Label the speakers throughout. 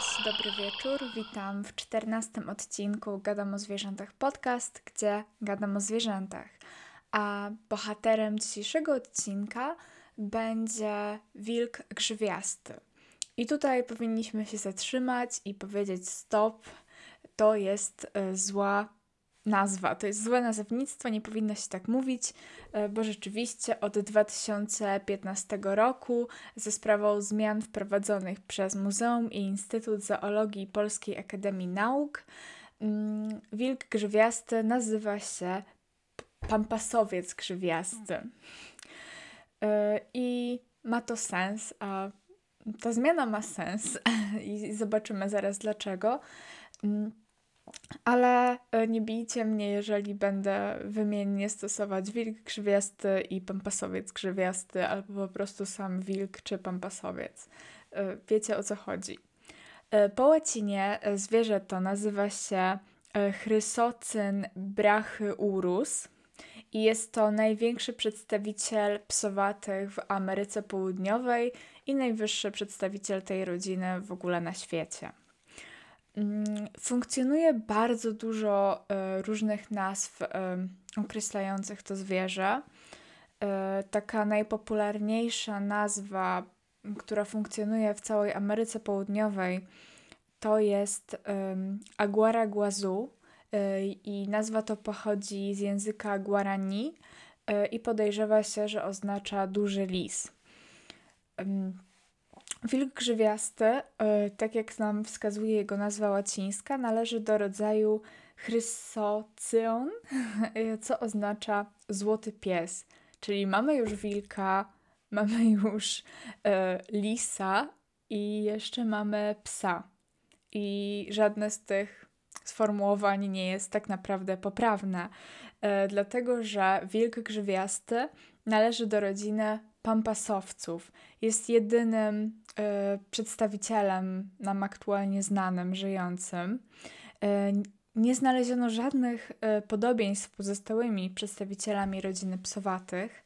Speaker 1: Cześć, dobry wieczór. Witam w czternastym odcinku Gadam o zwierzętach podcast, gdzie gadam o zwierzętach. A bohaterem dzisiejszego odcinka będzie wilk grzywiasty. I tutaj powinniśmy się zatrzymać i powiedzieć stop, to jest y, zła nazwa. To jest złe nazewnictwo, nie powinno się tak mówić, e, bo rzeczywiście od 2015 roku ze sprawą zmian wprowadzonych przez Muzeum i Instytut Zoologii Polskiej Akademii Nauk mm, wilk grzywiasty nazywa się pampasowiec grzywiasty. E, I ma to sens, a ta zmiana ma sens i zobaczymy zaraz dlaczego. Ale e, nie bijcie mnie, jeżeli będę wymiennie stosować wilk grzywiasty i pampasowiec grzywiasty, albo po prostu sam wilk czy pampasowiec. E, wiecie o co chodzi. E, po łacinie zwierzę to nazywa się Chrysocyn brachyurus i jest to największy przedstawiciel psowatych w Ameryce Południowej i najwyższy przedstawiciel tej rodziny w ogóle na świecie. Mm, funkcjonuje bardzo dużo e, różnych nazw e, określających to zwierzę. E, taka najpopularniejsza nazwa, która funkcjonuje w całej Ameryce Południowej, to jest Aguara Guazu i nazwa to pochodzi z języka Guarani i podejrzewa się, że oznacza duży lis. Wilk grzywiasty, e, tak jak nam wskazuje jego nazwa łacińska, należy do rodzaju Chrysocyon, e, co oznacza złoty pies. Czyli mamy już wilka, mamy już e, lisa i jeszcze mamy psa. I żadne z tych sformułowań nie jest tak naprawdę poprawne, e, dlatego że wilk grzywiasty należy do rodziny pampasowców. Jest jedynym y, przedstawicielem nam aktualnie znanym, żyjącym. Y, nie znaleziono żadnych y, podobieństw z pozostałymi przedstawicielami rodziny psowatych.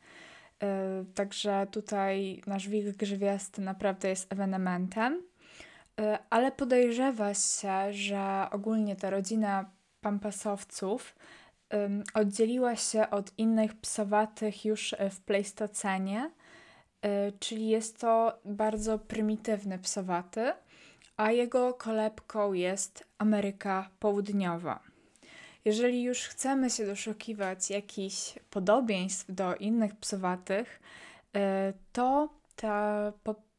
Speaker 1: Także tutaj nasz wilk grzywiasty naprawdę jest ewenementem. Ale podejrzewa się, że ogólnie ta rodzina pampasowców oddzieliła się od innych psowatych już w Pleistocenie czyli jest to bardzo prymitywny psowaty, a jego kolebką jest Ameryka Południowa. Jeżeli już chcemy się doszukiwać jakichś podobieństw do innych psowatych, e, to, ta,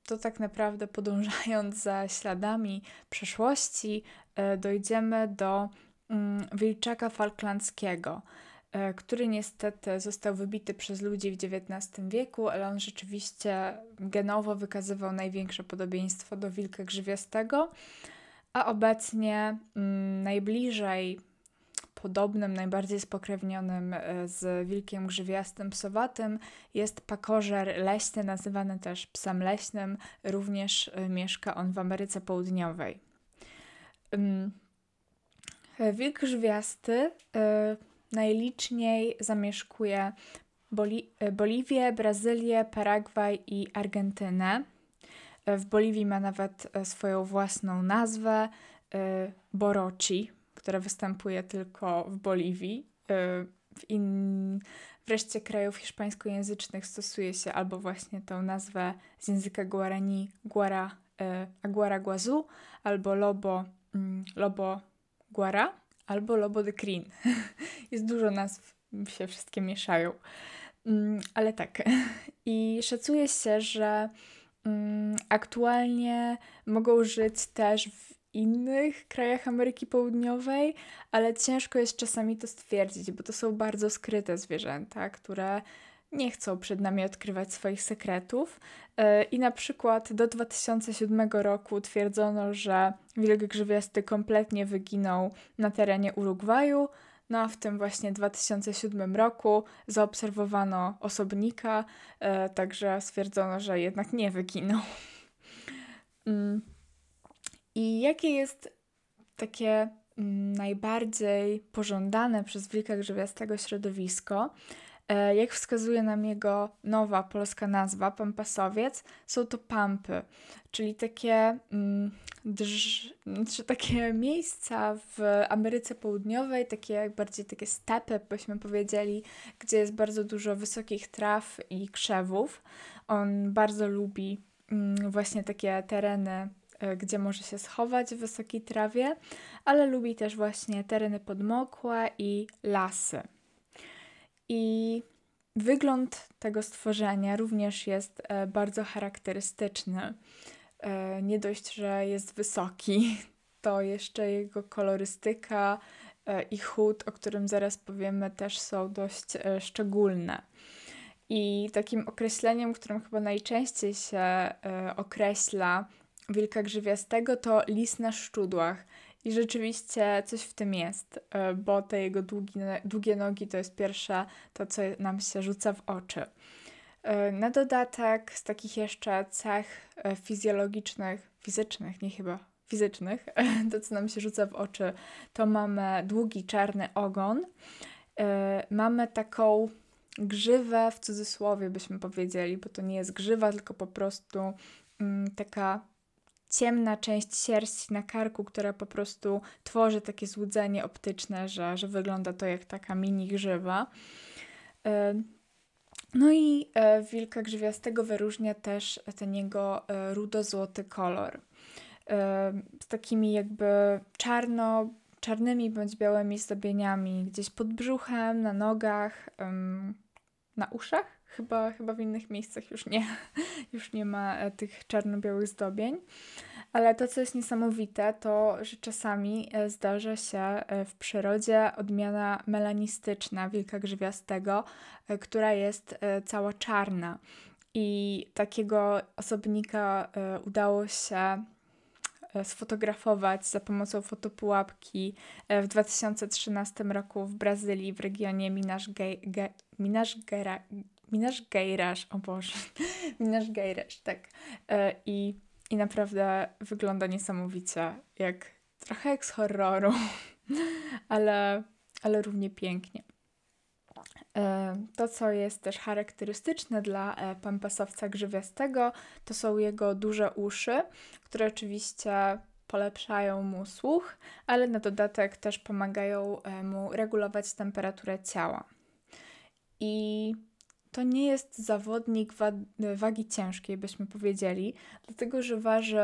Speaker 1: to tak naprawdę podążając za śladami przeszłości, e, dojdziemy do mm, wilczaka falklandzkiego – E, który niestety został wybity przez ludzi w XIX wieku, ale on rzeczywiście genowo wykazywał największe podobieństwo do wilka grzywiastego, a obecnie mm, najbliżej podobnym, najbardziej spokrewnionym e, z wilkiem grzywiastym psowatym jest pakożer leśny, nazywany też psem leśnym. Również e, mieszka on w Ameryce Południowej. Mm, wilk grzywiasty najliczniej zamieszkuje Boli e, Boliwię, Brazylię, Paragwaj i Argentynę. E, w Boliwii ma nawet e, swoją własną nazwę Boroci, która występuje tylko w Boliwii. W, in... w reszcie krajów hiszpańskojęzycznych stosuje się albo właśnie tą nazwę z języka guarani Guara, Aguara Guazu, albo Lobo, mm, Lobo Guara albo Lobo de. Jest dużo nazw, się wszystkie mieszają. Mm, ale tak. I szacuje się, że mm, aktualnie mogą żyć też w innych krajach Ameryki Południowej, ale ciężko jest czasami to stwierdzić, bo to są bardzo skryte zwierzęta, które nie chcą przed nami odkrywać swoich sekretów. E, I na przykład do 2007 roku twierdzono, że wilk grzywiasty kompletnie wyginął na terenie Urugwaju, no a w tym właśnie 2007 roku zaobserwowano osobnika, e, także stwierdzono, że jednak nie wyginął. Mm. I jakie jest takie mm, najbardziej pożądane przez wilka grzywiastego środowisko? E, jak wskazuje nam jego nowa polska nazwa, pampasowiec, są to pampy, czyli takie, mm, drż, znaczy takie miejsca w Ameryce Południowej, takie bardziej takie stepy, byśmy powiedzieli, gdzie jest bardzo dużo wysokich traw i krzewów. On bardzo lubi mm, właśnie takie tereny e, gdzie może się schować w wysokiej trawie, ale lubi też właśnie tereny podmokłe i lasy. I wygląd tego stworzenia również jest e, bardzo charakterystyczny. E, nie dość, że jest wysoki, to jeszcze jego kolorystyka e, i chód, o którym zaraz powiemy, też są dość szczególne. I takim określeniem, którym chyba najczęściej się określa wilka grzywiastego, to lis na szczudłach. I rzeczywiście coś w tym jest, e, bo te jego długi, długie nogi to jest pierwsze to, co nam się rzuca w oczy. E, na dodatek z takich jeszcze cech e, fizjologicznych, fizycznych, nie chyba, fizycznych, to co nam się rzuca w oczy, to mamy długi czarny ogon, mamy taką grzywę w cudzysłowie byśmy powiedzieli, bo to nie jest grzywa, tylko po prostu mm, taka ciemna część sierści na karku, która po prostu tworzy takie złudzenie optyczne, że, że wygląda to jak taka mini grzywa. E, no i e, wilka grzywiastego wyróżnia też ten jego e, rudo-złoty kolor. Z takimi jakby czarno, czarnymi bądź białymi zdobieniami gdzieś pod brzuchem, na nogach, na uszach. Chyba, chyba w innych miejscach już nie, już nie ma e, tych czarno-białych zdobień. Ale to, co jest niesamowite, to, że czasami e, zdarza się e, w przyrodzie odmiana melanistyczna wilka grzywiastego, która jest cała czarna. I takiego osobnika udało się sfotografować za pomocą fotopułapki w 2013 roku w Brazylii w regionie Minas, Ge Ge Minas Gera Minas Geirasz, o Boże, Minas Geirasz, tak. E, I, I naprawdę wygląda niesamowicie, jak trochę jak z horroru, ale, ale równie pięknie. E, to, co jest też charakterystyczne dla e, pampasowca grzywiastego, to są jego duże uszy, które oczywiście polepszają mu słuch, ale na dodatek też pomagają mu regulować temperaturę ciała. I to nie jest zawodnik wa wagi ciężkiej, byśmy powiedzieli, dlatego że waży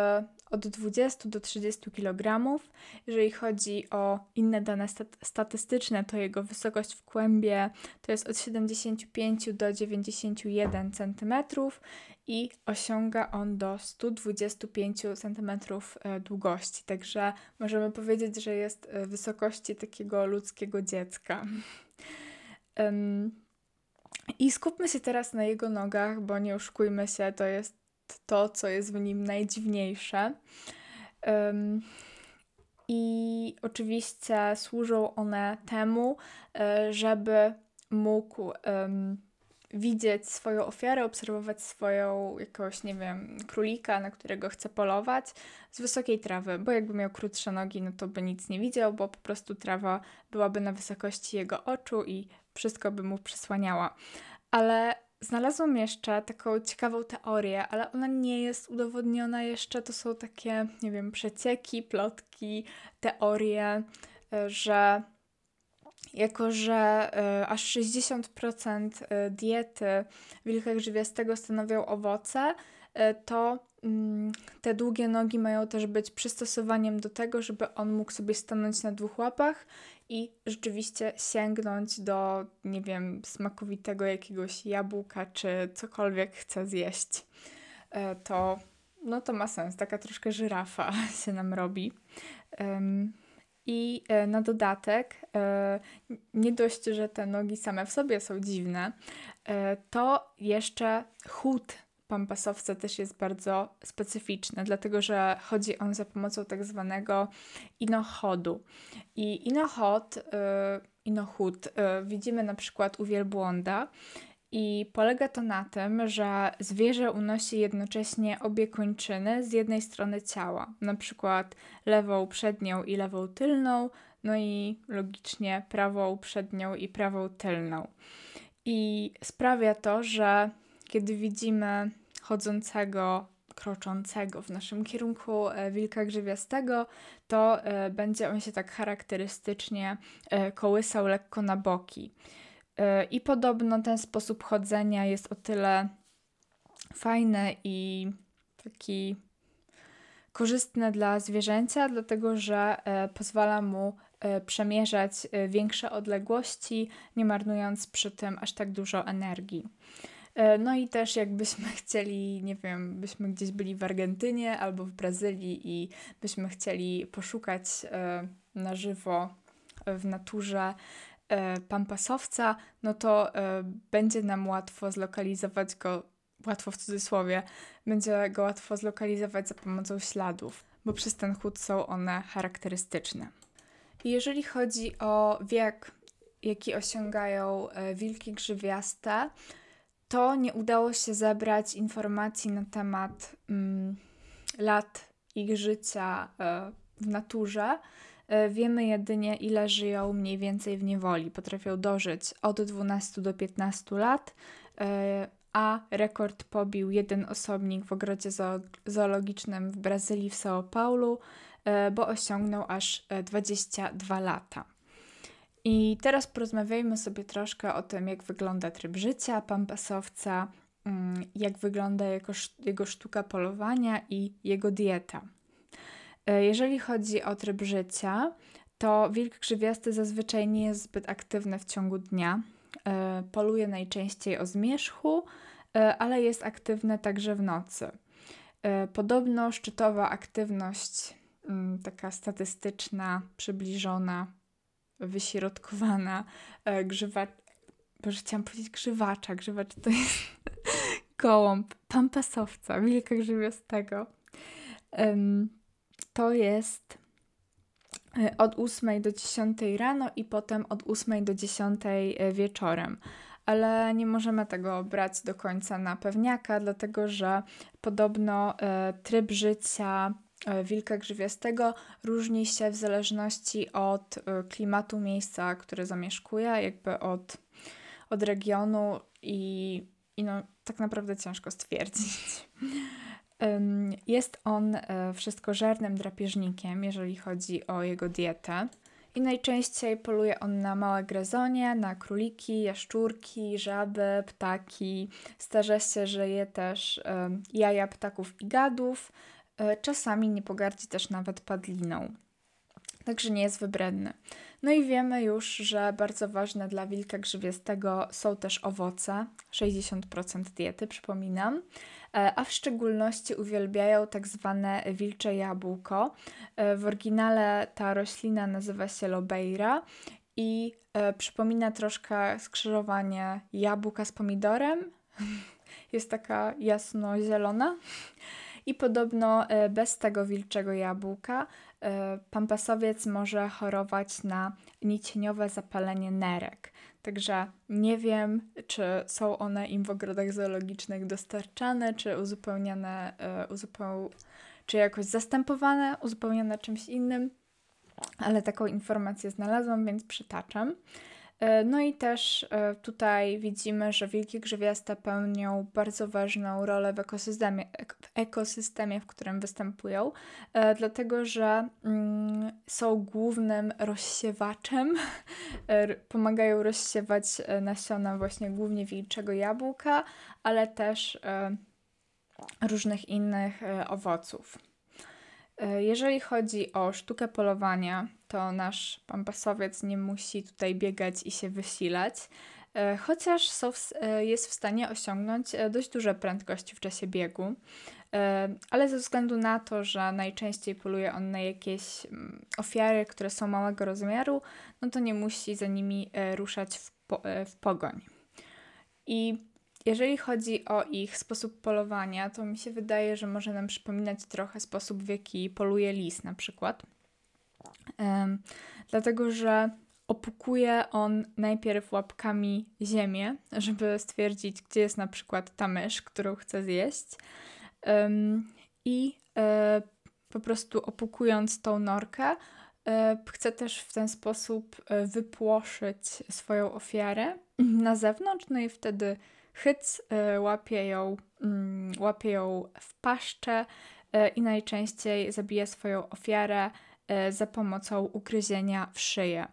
Speaker 1: od 20 do 30 kg. Jeżeli chodzi o inne dane stat statystyczne, to jego wysokość w kłębie to jest od 75 do 91 cm i osiąga on do 125 cm e, długości. Także możemy powiedzieć, że jest e, wysokości takiego ludzkiego dziecka. I skupmy się teraz na jego nogach, bo nie oszukujmy się, to jest to, co jest w nim najdziwniejsze. Um, I oczywiście służą one temu, e, żeby mógł um, widzieć swoją ofiarę, obserwować swoją jakąś, nie wiem, królika, na którego chce polować z wysokiej trawy, bo jakby miał krótsze nogi, no to by nic nie widział, bo po prostu trawa byłaby na wysokości jego oczu i wszystko by mu przysłaniała. Ale znalazłam jeszcze taką ciekawą teorię, ale ona nie jest udowodniona jeszcze. To są takie, nie wiem, przecieki, plotki, teorie, e, że jako że y, aż 60% e, diety wilka grzywiastego stanowią owoce, to y, te długie nogi mają też być przystosowaniem do tego, żeby on mógł sobie stanąć na dwóch łapach i rzeczywiście sięgnąć do, nie wiem, smakowitego jakiegoś jabłka czy cokolwiek chce zjeść. To, no to ma sens, taka troszkę żyrafa się nam robi. I e, na dodatek, e, nie dość, że te nogi same w sobie są dziwne, e, to jeszcze chód pampasowca też jest bardzo specyficzny, dlatego że chodzi on za pomocą tak zwanego inochodu. I inochod, inochód widzimy na przykład u wielbłąda i polega to na tym, że zwierzę unosi jednocześnie obie kończyny z jednej strony ciała, na przykład lewą przednią i lewą tylną, no i logicznie prawą przednią i prawą tylną. I sprawia to, że kiedy widzimy chodzącego, kroczącego w naszym kierunku e, wilka grzywiastego, to e, będzie on się tak charakterystycznie e, kołysał lekko na boki. I podobno ten sposób chodzenia jest o tyle fajny i taki korzystny dla zwierzęcia, dlatego że pozwala mu przemierzać większe odległości, nie marnując przy tym aż tak dużo energii. E, no i też jakbyśmy chcieli, nie wiem, byśmy gdzieś byli w Argentynie albo w Brazylii i byśmy chcieli poszukać e, na żywo w naturze e, pampasowca, no to będzie nam łatwo zlokalizować go, łatwo w cudzysłowie, będzie go łatwo zlokalizować za pomocą śladów, bo przez ten chód są one charakterystyczne. Jeżeli chodzi o wiek, jaki osiągają wilki grzywiaste, to nie udało się zebrać informacji na temat mm, lat ich życia e, w naturze. E, wiemy jedynie, ile żyją mniej więcej w niewoli. Potrafią dożyć od 12 do 15 lat, e, a rekord pobił jeden osobnik w ogrodzie zoologicznym w Brazylii w São Paulo, bo osiągnął aż 22 lata. I teraz porozmawiajmy sobie troszkę o tym, jak wygląda tryb życia pampasowca, mm, jak wygląda jego, sztuka polowania i jego dieta. E, jeżeli chodzi o tryb życia, to wilk grzywiasty zazwyczaj nie jest zbyt aktywny w ciągu dnia. E, poluje najczęściej o zmierzchu, e, ale jest aktywny także w nocy. Podobno szczytowa aktywność, mm, taka statystyczna, przybliżona, wyśrodkowana e, grzywacz. Boże, chciałam powiedzieć grzywacza. Grzywacz to jest gołąb, pampasowca, wilka grzywiastego. Um, to jest e, od 8 do 10 rano i potem od 8 do 10 e, wieczorem. Ale nie możemy tego brać do końca na pewniaka, dlatego że podobno e, tryb życia wilka grzywiastego różni się w zależności od e, klimatu miejsca, które zamieszkuje, jakby od, od regionu i, i no, tak naprawdę ciężko stwierdzić. Jest on e, wszystkożernym drapieżnikiem, jeżeli chodzi o jego dietę. I najczęściej poluje on na małe grezonie, na króliki, jaszczurki, żaby, ptaki. Starza się, że je też jaja ptaków i gadów, E, czasami nie pogardzi też nawet padliną. Także nie jest wybredny. No i wiemy już, że bardzo ważne dla wilka grzywiastego są też owoce, 60% diety, przypominam, e, a w szczególności uwielbiają tak zwane wilcze jabłko. E, w oryginale ta roślina nazywa się lobeira i przypomina troszkę skrzyżowanie jabłka z pomidorem. Jest taka jasno-zielona. I podobno e, bez tego wilczego jabłka e, pampasowiec może chorować na nicieniowe zapalenie nerek. Także nie wiem, czy są one im w ogrodach zoologicznych dostarczane, czy uzupełniane, e, uzupeł... czy jakoś zastępowane, uzupełnione czymś innym, ale taką informację znalazłam, więc przytaczam. E, no i też e, tutaj widzimy, że wilki grzywiaste pełnią bardzo ważną rolę w ekosystemie, w, ekosystemie, w którym występują, e, dlatego że mm, są głównym rozsiewaczem, pomagają rozsiewać nasiona właśnie głównie wilczego jabłka, ale też różnych innych owoców. Jeżeli chodzi o sztukę polowania, to nasz pampasowiec nie musi tutaj biegać i się wysilać, e, chociaż e, jest w stanie osiągnąć dość duże prędkości w czasie biegu. Ale ze względu na to, że najczęściej poluje on na jakieś mm, ofiary, które są małego rozmiaru, no to nie musi za nimi ruszać w, po, w pogoń. I jeżeli chodzi o ich sposób polowania, to mi się wydaje, że może nam przypominać trochę sposób, w jaki poluje lis na przykład. Dlatego, że opukuje on najpierw łapkami ziemię, żeby stwierdzić, gdzie jest na przykład ta mysz, którą chce zjeść. I e, po prostu opukując tą norkę, e, chce też w ten sposób e, wypłoszyć swoją ofiarę na zewnątrz, no i wtedy hyc łapie ją, mm, łapie ją w paszczę i najczęściej zabija swoją ofiarę za pomocą ugryzienia w szyję.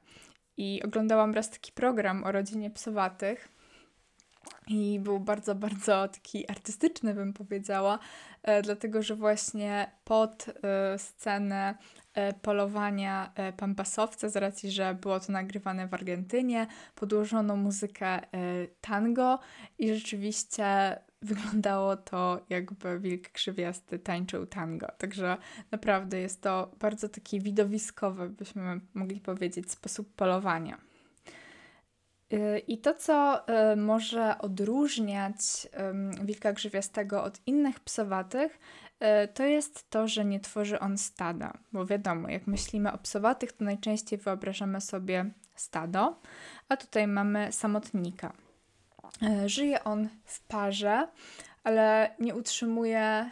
Speaker 1: I oglądałam raz taki program o rodzinie psowatych. I był bardzo, bardzo taki artystyczny, bym powiedziała, e, dlatego że właśnie pod e, scenę e, polowania e, pampasowca, z racji, że było to nagrywane w Argentynie, podłożono muzykę e, tango i rzeczywiście wyglądało to jakby wilk krzywiasty tańczył tango. Także naprawdę jest to bardzo taki widowiskowy, byśmy mogli powiedzieć, sposób polowania. Y, I to, co y, może odróżniać wilka grzywiastego od innych psowatych, y, to jest to, że nie tworzy on stada. Bo wiadomo, jak myślimy o psowatych, to najczęściej wyobrażamy sobie stado, a tutaj mamy samotnika. Żyje on w parze, ale nie utrzymuje,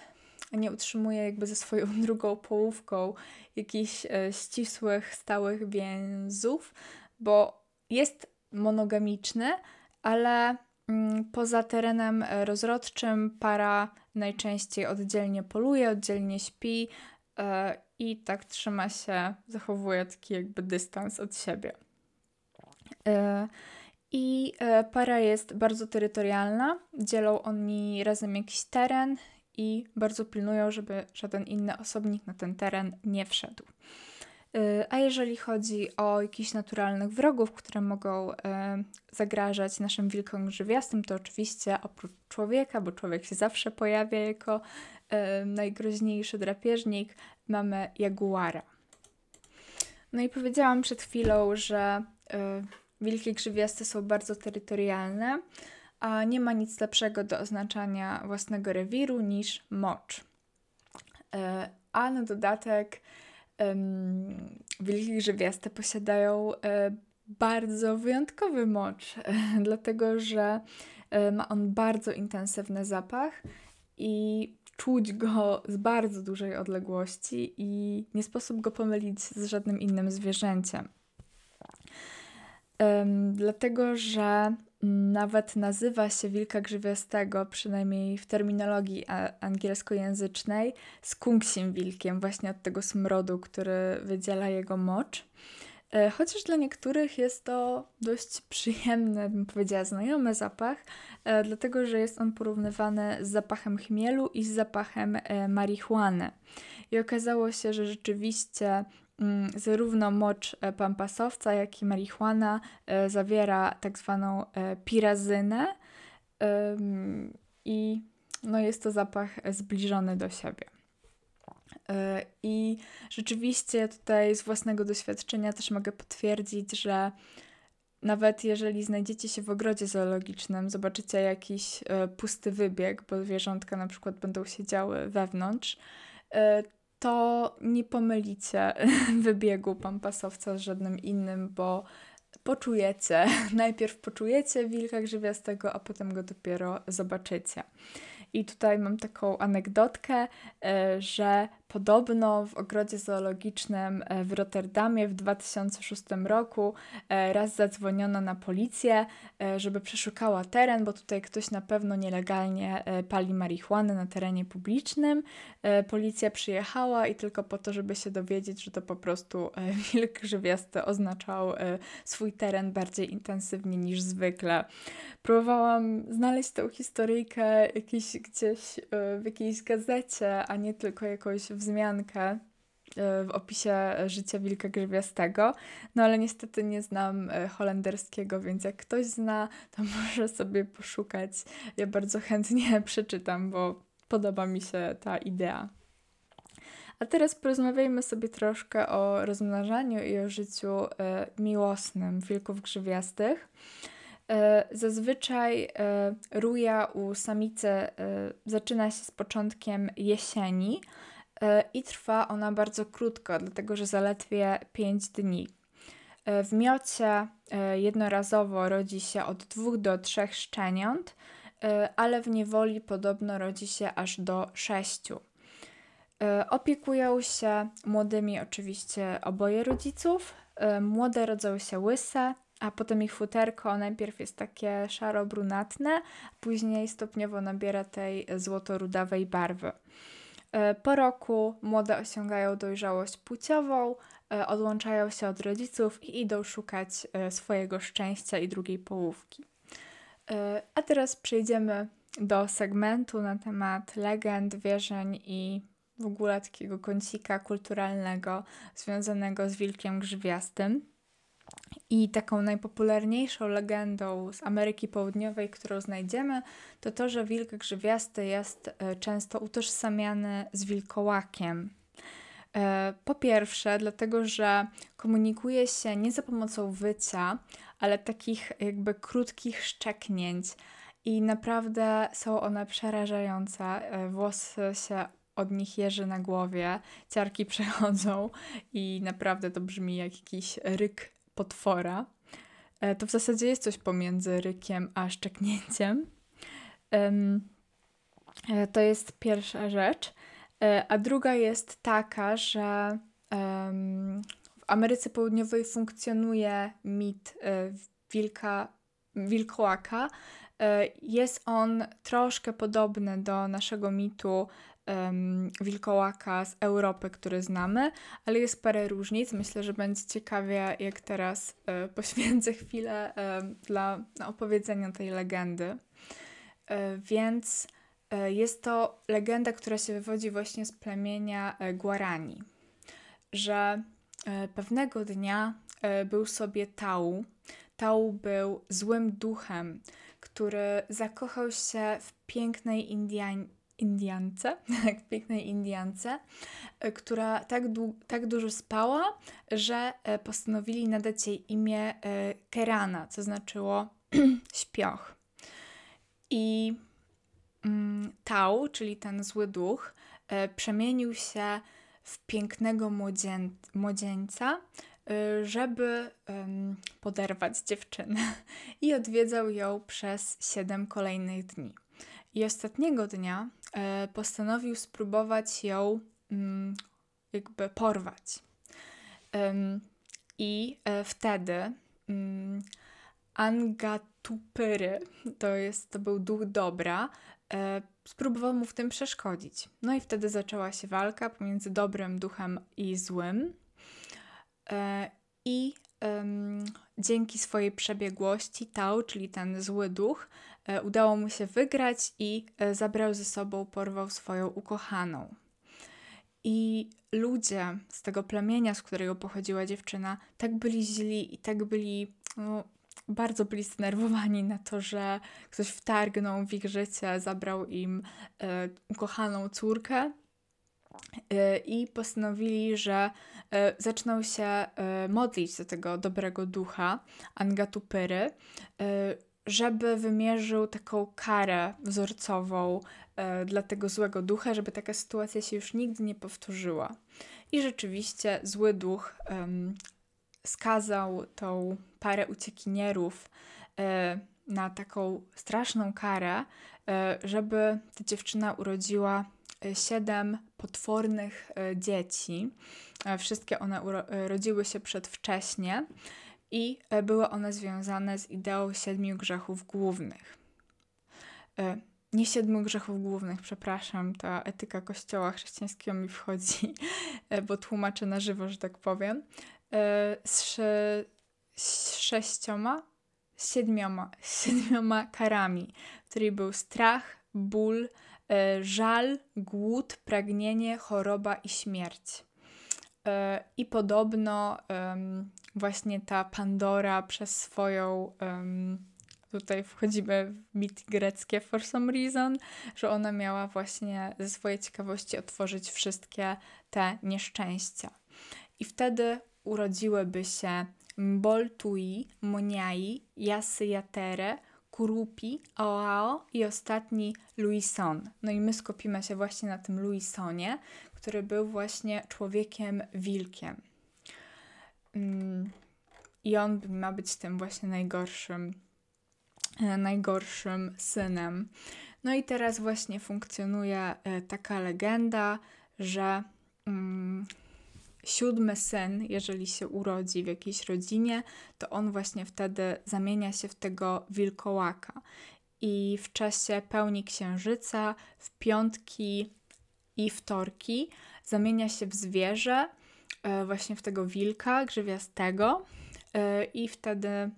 Speaker 1: nie utrzymuje jakby ze swoją drugą połówką jakichś ścisłych, stałych więzów, bo jest monogamiczny, ale mm, poza terenem rozrodczym para najczęściej oddzielnie poluje, oddzielnie śpi e, i tak trzyma się, zachowuje taki jakby dystans od siebie. E, I e, para jest bardzo terytorialna, dzielą oni razem jakiś teren i bardzo pilnują, żeby żaden inny osobnik na ten teren nie wszedł. Y, a jeżeli chodzi o jakichś naturalnych wrogów, które mogą y, zagrażać naszym wilkom grzywiastym, to oczywiście oprócz człowieka, bo człowiek się zawsze pojawia jako najgroźniejszy drapieżnik, mamy jaguara. No i powiedziałam przed chwilą, że wilki grzywiaste są bardzo terytorialne, a nie ma nic lepszego do oznaczania własnego rewiru niż mocz. A na dodatek wilki grzywiaste posiadają e, bardzo wyjątkowy mocz, dlatego że e, ma on bardzo intensywny zapach i czuć go z bardzo dużej odległości i nie sposób go pomylić z żadnym innym zwierzęciem. Dlatego, że nawet nazywa się wilka grzywiastego, przynajmniej w terminologii angielskojęzycznej, skunksim wilkiem, właśnie od tego smrodu, który wydziela jego mocz. E, chociaż dla niektórych jest to dość przyjemny, bym powiedziała, znajomy zapach, e, dlatego że jest on porównywany z zapachem chmielu i z zapachem e, marihuany. I okazało się, że rzeczywiście zarówno mocz e, pampasowca, jak i marihuana e, zawiera tak zwaną e, pirazynę i no jest to zapach zbliżony do siebie. I rzeczywiście tutaj z własnego doświadczenia też mogę potwierdzić, że nawet jeżeli znajdziecie się w ogrodzie zoologicznym, zobaczycie jakiś pusty wybieg, bo zwierzątka na przykład będą siedziały wewnątrz, to nie pomylicie wybiegu pampasowca z żadnym innym, bo poczujecie, najpierw poczujecie wilka grzywiastego, a potem go dopiero zobaczycie. I tutaj mam taką anegdotkę, e, że podobno w ogrodzie zoologicznym e, w Rotterdamie w 2006 roku e, raz zadzwoniono na policję, żeby przeszukała teren, bo tutaj ktoś na pewno nielegalnie pali marihuanę na terenie publicznym. Policja przyjechała i tylko po to, żeby się dowiedzieć, że to po prostu wilk grzywiasty oznaczał swój teren bardziej intensywnie niż zwykle. Próbowałam znaleźć tę historyjkę jakiś, gdzieś w jakiejś gazecie, a nie tylko jakąś wzmiankę e, w opisie życia wilka grzywiastego, no ale niestety nie znam e, holenderskiego, więc jak ktoś zna, to może sobie poszukać. Ja bardzo chętnie przeczytam, bo podoba mi się ta idea. A teraz porozmawiajmy sobie troszkę o rozmnażaniu i o życiu e, miłosnym wilków grzywiastych. Zazwyczaj ruja u samicy zaczyna się z początkiem jesieni, i trwa ona bardzo krótko, dlatego że zaledwie 5 dni. E, w miocie e, jednorazowo rodzi się od 2 do 3 szczeniąt, ale w niewoli podobno rodzi się aż do 6. Opiekują się młodymi oczywiście oboje rodziców. Młode rodzą się łyse, a potem ich futerko najpierw jest takie szaro-brunatne, później stopniowo nabiera tej złoto-rudawej barwy. E, po roku młode osiągają dojrzałość płciową, e, odłączają się od rodziców i idą szukać e, swojego szczęścia i drugiej połówki. A teraz przejdziemy do segmentu na temat legend, wierzeń i w ogóle takiego kącika kulturalnego związanego z wilkiem grzywiastym. I taką najpopularniejszą legendą z Ameryki Południowej, którą znajdziemy, to to, że wilk grzywiasty jest e, często utożsamiany z wilkołakiem. E, po pierwsze, dlatego że komunikuje się nie za pomocą wycia, ale takich jakby krótkich szczeknięć. I naprawdę są one przerażające. E, włosy się od nich jeży na głowie, ciarki przechodzą i naprawdę to brzmi jak jakiś ryk potwora. E, to w zasadzie jest coś pomiędzy rykiem a szczeknięciem. E, to jest pierwsza rzecz. E, a druga jest taka, że w Ameryce Południowej funkcjonuje mit wilka, wilkołaka. Jest on troszkę podobny do naszego mitu um, wilkołaka z Europy, który znamy, ale jest parę różnic. Myślę, że będzie ciekawie, jak teraz e, poświęcę chwilę e, dla opowiedzenia tej legendy. E, więc jest to legenda, która się wywodzi właśnie z plemienia Guarani, że pewnego dnia był sobie Tau. Tau był złym duchem, który zakochał się w pięknej Indian Indiance, pięknej Indiance, e, która tak, tak dużo spała, że e, postanowili nadać jej imię e, Kerana, co znaczyło śpioch. I mm, Tau, czyli ten zły duch, przemienił się w pięknego młodzieńca, żeby um, poderwać dziewczynę i odwiedzał ją przez siedem kolejnych dni. I ostatniego dnia e, postanowił spróbować ją mm, jakby porwać. I e, wtedy mm, Angatupyry, to, jest, to był duch dobra, e, spróbował mu w tym przeszkodzić. No i wtedy zaczęła się walka pomiędzy dobrym duchem i złym. I dzięki swojej przebiegłości Tau, czyli ten zły duch, udało mu się wygrać i e, zabrał ze sobą, porwał swoją ukochaną. I ludzie z tego plemienia, z którego pochodziła dziewczyna, tak byli źli i tak byli, no, bardzo byli zdenerwowani na to, że ktoś wtargnął w ich życie, zabrał im e, ukochaną córkę. E, I postanowili, że e, zaczną się e, modlić do tego dobrego ducha, Angatupyry, żeby wymierzył taką karę wzorcową e, dla tego złego ducha, żeby taka sytuacja się już nigdy nie powtórzyła. I rzeczywiście zły duch skazał tą parę uciekinierów e, na taką straszną karę, e, żeby ta dziewczyna urodziła siedem potwornych dzieci. Wszystkie one urodziły się przedwcześnie i e, były one związane z ideą siedmiu grzechów głównych. E, nie siedmiu grzechów głównych, przepraszam, ta etyka kościoła chrześcijańskiego mi wchodzi, e, bo tłumaczę na żywo, że tak powiem. Z sześcioma, siedmioma, siedmioma karami, której był strach, ból, żal, głód, pragnienie, choroba i śmierć. I podobno właśnie ta Pandora przez swoją. Um, tutaj wchodzimy w mit greckie for some reason, że ona miała właśnie ze swojej ciekawości otworzyć wszystkie te nieszczęścia. I wtedy urodziłyby się Mboltui, Moniai, Jasyjatere, Kurupi, Oao i ostatni Luison. No i my skupimy się właśnie na tym Luisonie, który był właśnie człowiekiem wilkiem. Mm, I on ma być tym właśnie najgorszym, e, najgorszym synem. No i teraz właśnie funkcjonuje e, taka legenda, że mm, siódmy syn, jeżeli się urodzi w jakiejś rodzinie, to on właśnie wtedy zamienia się w tego wilkołaka. I w czasie pełni księżyca, w piątki i wtorki zamienia się w zwierzę, właśnie w tego wilka grzywiastego e, i wtedy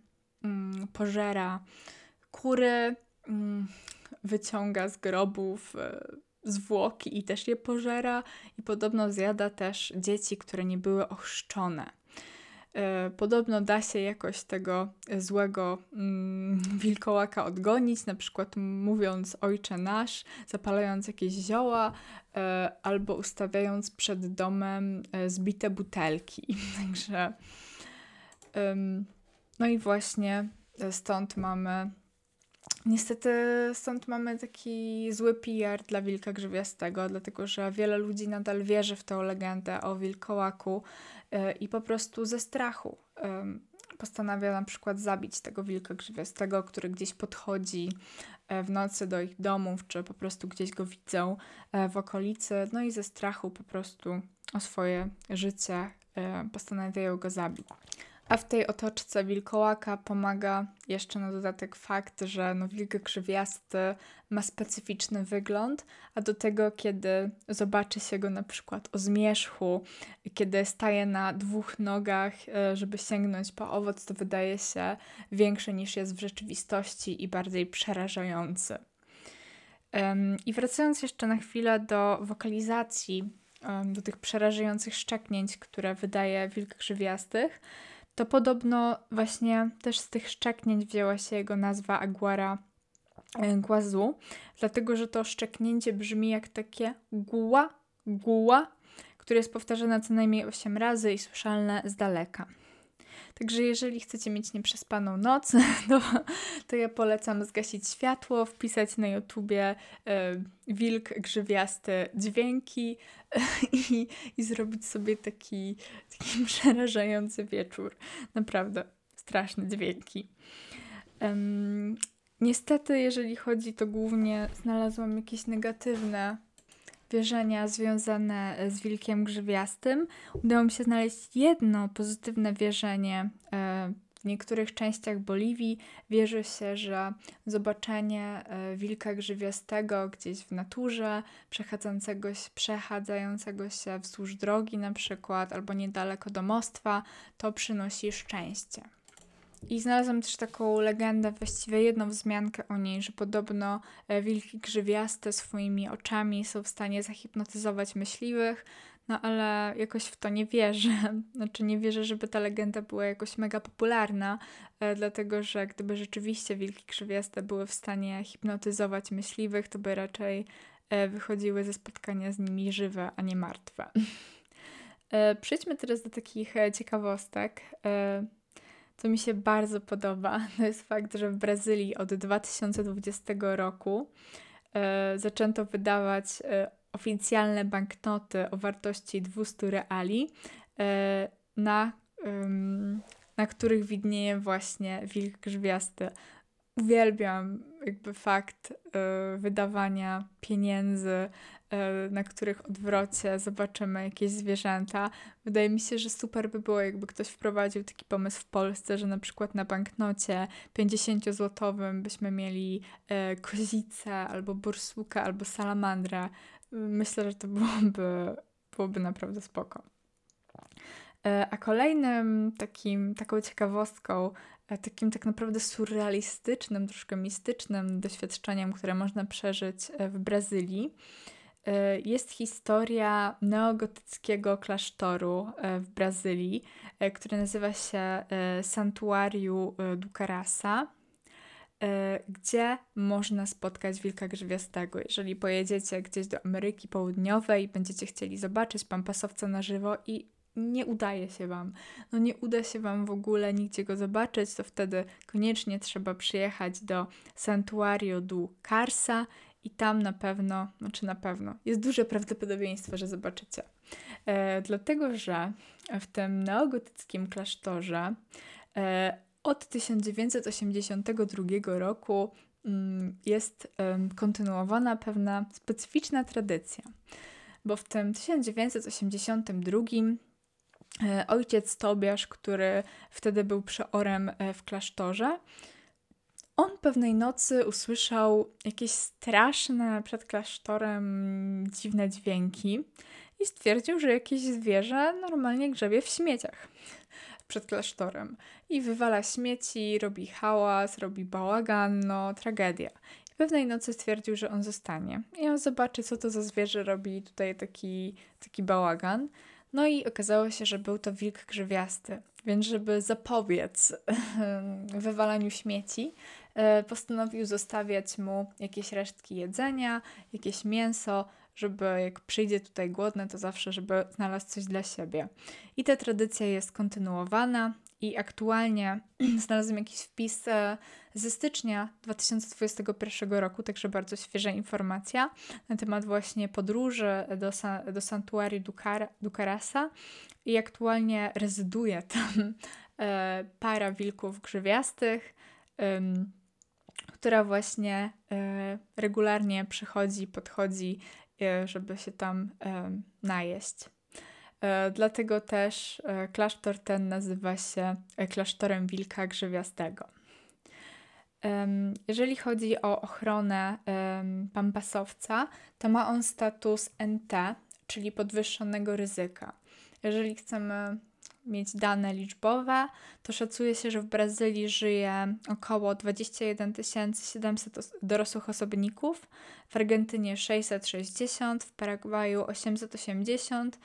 Speaker 1: mm, pożera kury, mm, wyciąga z grobów e, zwłoki i też je pożera i podobno zjada też dzieci, które nie były ochrzczone. E, podobno da się jakoś tego złego mm, wilkołaka odgonić, na przykład mówiąc Ojcze Nasz, zapalając jakieś zioła e, albo ustawiając przed domem e, zbite butelki. Także no i właśnie stąd mamy Niestety stąd mamy taki zły PR dla wilka grzywiastego, dlatego że wiele ludzi nadal wierzy w tę legendę o wilkołaku yy, i po prostu ze strachu postanawia na przykład zabić tego wilka grzywiastego, który gdzieś podchodzi yy, w nocy do ich domów, czy po prostu gdzieś go widzą w okolicy, no i ze strachu po prostu o swoje życie postanawiają go zabić. A w tej otoczce wilkołaka pomaga jeszcze na dodatek fakt, że no wilk krzywiasty ma specyficzny wygląd, a do tego, kiedy zobaczy się go na przykład o zmierzchu, kiedy staje na dwóch nogach, e, żeby sięgnąć po owoc, to wydaje się większy niż jest w rzeczywistości i bardziej przerażający. I wracając jeszcze na chwilę do wokalizacji, do tych przerażających szczeknięć, które wydaje wilk krzywiastych, to podobno właśnie też z tych szczeknięć wzięła się jego nazwa Aguara e, Guazu, dlatego że to szczeknięcie brzmi jak takie guła, guła, które jest powtarzane co najmniej 8 razy i słyszalne z daleka. Także jeżeli chcecie mieć nieprzespaną noc, to, to ja polecam zgasić światło, wpisać na YouTubie e, wilk grzywiasty dźwięki i, i zrobić sobie taki, taki przerażający wieczór. Naprawdę straszne dźwięki. Niestety, jeżeli chodzi, to głównie znalazłam jakieś negatywne wierzenia związane e, z wilkiem grzywiastym. Udało mi się znaleźć jedno pozytywne wierzenie. E, w niektórych częściach Boliwii wierzy się, że zobaczenie e, wilka grzywiastego gdzieś w naturze, przechadzającego się, przechadzającego się wzdłuż drogi na przykład, albo niedaleko domostwa, to przynosi szczęście. I znalazłam też taką legendę, właściwie jedną wzmiankę o niej, że podobno e, wilki grzywiaste swoimi oczami są w stanie zahipnotyzować myśliwych, no ale jakoś w to nie wierzę. Znaczy nie wierzę, żeby ta legenda była jakoś mega popularna, e, dlatego że gdyby rzeczywiście wilki grzywiaste były w stanie hipnotyzować myśliwych, to by raczej e, wychodziły ze spotkania z nimi żywe, a nie martwe. Przejdźmy teraz do takich ciekawostek. Co mi się bardzo podoba, to jest fakt, że w Brazylii od 2020 roku e, zaczęto wydawać e, oficjalne banknoty o wartości 200 reali, e, na, na których widnieje właśnie wilk grzwiasty. Uwielbiam jakby fakt wydawania pieniędzy E, na których odwrocie zobaczymy jakieś zwierzęta. Wydaje mi się, że super by było, jakby ktoś wprowadził taki pomysł w Polsce, że na przykład na banknocie 50-złotowym byśmy mieli e, kozicę, albo borsuka, albo salamandrę. Myślę, że to byłoby, byłoby naprawdę spoko. A kolejnym takim, taką ciekawostką, takim tak naprawdę surrealistycznym, troszkę mistycznym doświadczeniem, które można przeżyć w Brazylii, E, jest historia neogotyckiego klasztoru e, w Brazylii, e, który nazywa się Santuário do Carasa, gdzie można spotkać wilka grzywiastego. Jeżeli pojedziecie gdzieś do Ameryki Południowej będziecie chcieli zobaczyć pampasowca na żywo i nie udaje się Wam, no nie uda się Wam w ogóle nigdzie go zobaczyć, to wtedy koniecznie trzeba przyjechać do Santuario do Carsa i tam na pewno, znaczy na pewno, jest duże prawdopodobieństwo, że zobaczycie. E, dlatego, że w tym neogotyckim klasztorze e, od 1982 roku mm, jest kontynuowana pewna specyficzna tradycja, bo w tym 1982 ojciec Tobiasz, który wtedy był przeorem w klasztorze, on pewnej nocy usłyszał jakieś straszne przed klasztorem dziwne dźwięki i stwierdził, że jakieś zwierzę normalnie grzebie w śmieciach przed klasztorem i wywala śmieci, robi hałas, robi bałagan, no tragedia. I pewnej nocy stwierdził, że on zostanie i on zobaczy, co to za zwierzę robi tutaj taki, taki bałagan. No i okazało się, że był to wilk grzywiasty. Więc żeby zapobiec wywalaniu śmieci, e, postanowił zostawiać mu jakieś resztki jedzenia, jakieś mięso, żeby jak przyjdzie tutaj głodny, to zawsze, żeby znalazł coś dla siebie. I ta tradycja jest kontynuowana i aktualnie znalazłem jakiś wpis e, ze stycznia 2021 roku, także bardzo świeża informacja na temat właśnie podróży do, do Santuarium Ducarasa i aktualnie rezyduje tam e, para wilków grzywiastych, która właśnie e, regularnie przychodzi, podchodzi żeby się tam najeść. E, dlatego też klasztor ten nazywa się klasztorem Wilka Grzywiastego. Jeżeli chodzi o ochronę pampasowca, to ma on status NT, czyli podwyższonego ryzyka. Jeżeli chcemy mieć dane liczbowe, to szacuje się, że w Brazylii żyje około 21 700 dorosłych osobników, w Argentynie 660, w Paragwaju 880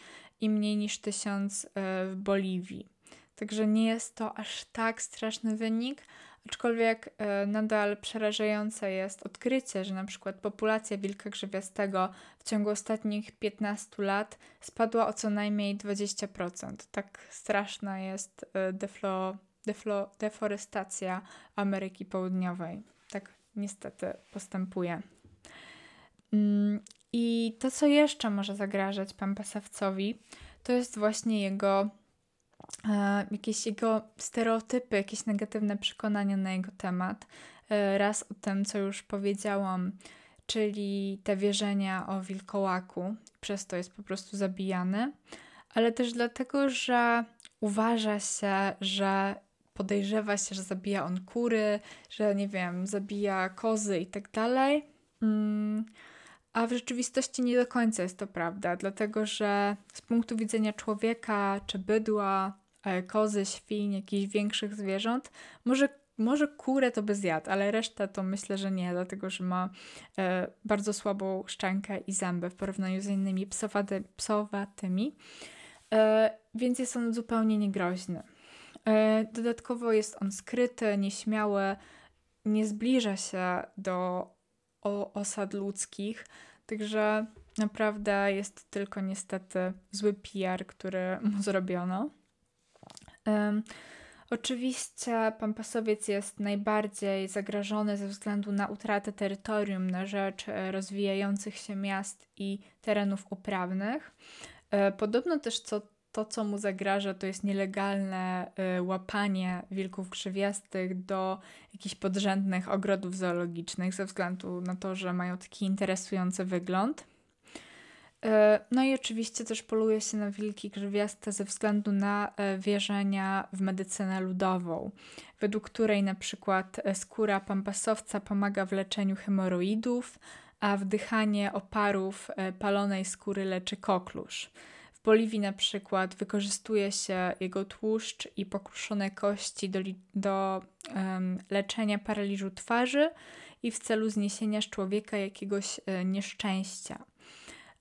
Speaker 1: i mniej niż 1000 e, w Boliwii. Także nie jest to aż tak straszny wynik, aczkolwiek e, nadal przerażające jest odkrycie, że na przykład populacja wilka grzywiastego w ciągu ostatnich 15 lat spadła o co najmniej 20%. Tak straszna jest e, deflo, deflo, deforestacja Ameryki Południowej. Tak niestety postępuje. I to, co jeszcze może zagrażać Pampasawcowi, to jest właśnie jego e, jakieś jego stereotypy, jakieś negatywne przekonania na jego temat. E, raz o tym, co już powiedziałam, czyli te wierzenia o wilkołaku, przez to jest po prostu zabijany, ale też dlatego, że uważa się, że podejrzewa się, że zabija on kury, że nie wiem, zabija kozy i tak dalej. Mm, a w rzeczywistości nie do końca jest to prawda, dlatego że z punktu widzenia człowieka czy bydła, e, kozy, świń, jakichś większych zwierząt, może, może kurę to by zjadł, ale resztę to myślę, że nie, dlatego że ma e, bardzo słabą szczękę i zęby w porównaniu z innymi psowaty, psowatymi, e, więc jest on zupełnie niegroźny. E, dodatkowo jest on skryty, nieśmiały, nie zbliża się do o osad ludzkich. Także naprawdę jest tylko niestety zły PR, który mu zrobiono. Um, oczywiście Pampasowiec jest najbardziej zagrożony ze względu na utratę terytorium na rzecz e, rozwijających się miast i terenów uprawnych. E, podobno też co to, co mu zagraża, to jest nielegalne y, łapanie wilków krzywiastych do jakichś podrzędnych ogrodów zoologicznych ze względu na to, że mają taki interesujący wygląd. Y, no i oczywiście też poluje się na wilki krzywiaste ze względu na y, wierzenia w medycynę ludową, według której na przykład skóra pampasowca pomaga w leczeniu hemoroidów, a wdychanie oparów palonej skóry leczy koklusz. Boliwii na przykład wykorzystuje się jego tłuszcz i pokruszone kości do, do um, leczenia paraliżu twarzy i w celu zniesienia z człowieka jakiegoś e, nieszczęścia.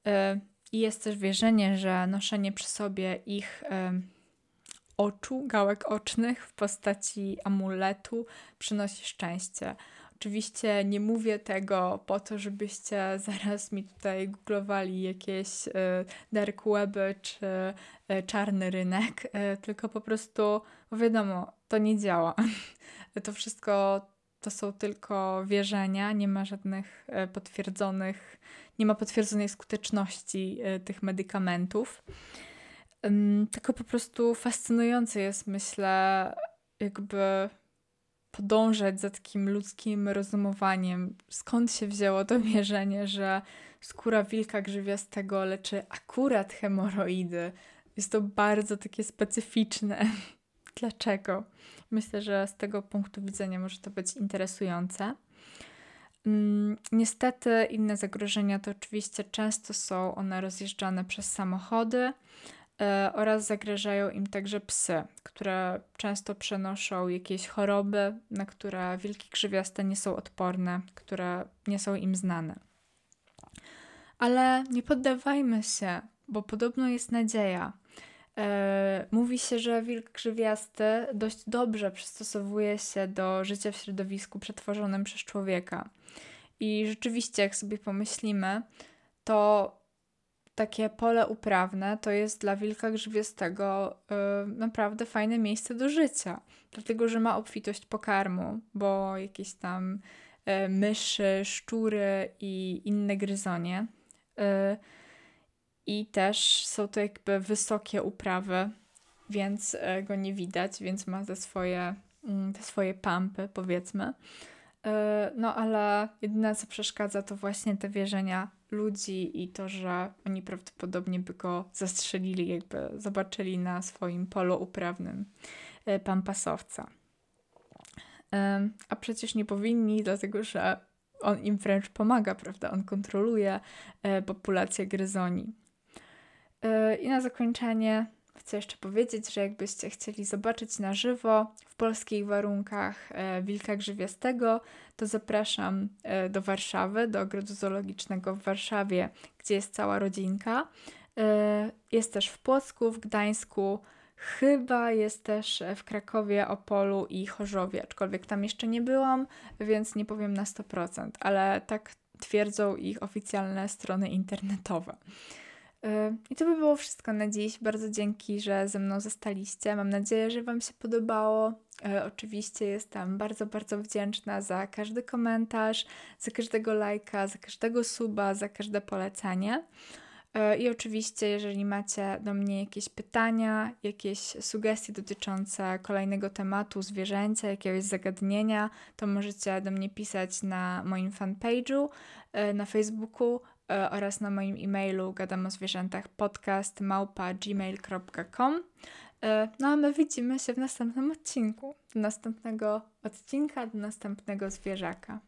Speaker 1: E, I jest też wierzenie, że noszenie przy sobie ich e, oczu, gałek ocznych w postaci amuletu przynosi szczęście. Oczywiście nie mówię tego po to, żebyście zaraz mi tutaj googlowali jakieś y, dark weby czy y, czarny rynek, y, tylko po prostu, bo wiadomo, to nie działa. to wszystko to są tylko wierzenia, nie ma żadnych potwierdzonych, nie ma potwierdzonej skuteczności tych medykamentów. Tylko po prostu fascynujące jest, myślę, jakby podążać za takim ludzkim rozumowaniem. Skąd się wzięło to wierzenie, że skóra wilka grzywiastego leczy akurat hemoroidy? jest to bardzo takie specyficzne. Dlaczego? Myślę, że z tego punktu widzenia może to być interesujące. Mm, niestety inne zagrożenia to oczywiście często są one rozjeżdżane przez samochody oraz zagrażają im także psy, które często przenoszą jakieś choroby, na które wilki grzywiaste nie są odporne, które nie są im znane. Ale nie poddawajmy się, bo podobno jest nadzieja. E, mówi się, że wilk grzywiasty dość dobrze przystosowuje się do życia w środowisku przetworzonym przez człowieka. I rzeczywiście, jak sobie pomyślimy, to takie pole uprawne to jest dla wilka grzywiastego y, naprawdę fajne miejsce do życia, dlatego że ma obfitość pokarmu, bo jakieś tam y, myszy, szczury i inne gryzonie. Y, I też są to jakby wysokie uprawy, więc go nie widać, więc ma te swoje, mm, te swoje pampy, powiedzmy. No ale jedyne co przeszkadza to właśnie te wierzenia ludzi i to, że oni prawdopodobnie by go zastrzelili, jakby zobaczyli na swoim polu uprawnym e, pampasowca. E, a przecież nie powinni, dlatego że on im wręcz pomaga, prawda? On kontroluje populację gryzoni. I na zakończenie chcę jeszcze powiedzieć, że jakbyście chcieli zobaczyć na żywo w polskich warunkach e, wilka grzywiastego, to zapraszam e, do Warszawy, do ogrodu zoologicznego w Warszawie, gdzie jest cała rodzinka. E, jest też w Płocku, w Gdańsku, chyba jest też w Krakowie, Opolu i Chorzowie, aczkolwiek tam jeszcze nie byłam, więc nie powiem na 100%, ale tak twierdzą ich oficjalne strony internetowe. I to by było wszystko na dziś. Bardzo dzięki, że ze mną zostaliście. Mam nadzieję, że Wam się podobało. E, oczywiście jestem bardzo, bardzo wdzięczna za każdy komentarz, za każdego lajka, za każdego suba, za każde polecenie. E, I oczywiście, jeżeli macie do mnie jakieś pytania, jakieś sugestie dotyczące kolejnego tematu zwierzęcia, jakiegoś zagadnienia, to możecie do mnie pisać na moim fanpage'u na Facebooku oraz na moim e-mailu gadam o zwierzętach podcast gmail.com. E, no a my widzimy się w następnym odcinku. Do następnego odcinka, do następnego zwierzaka.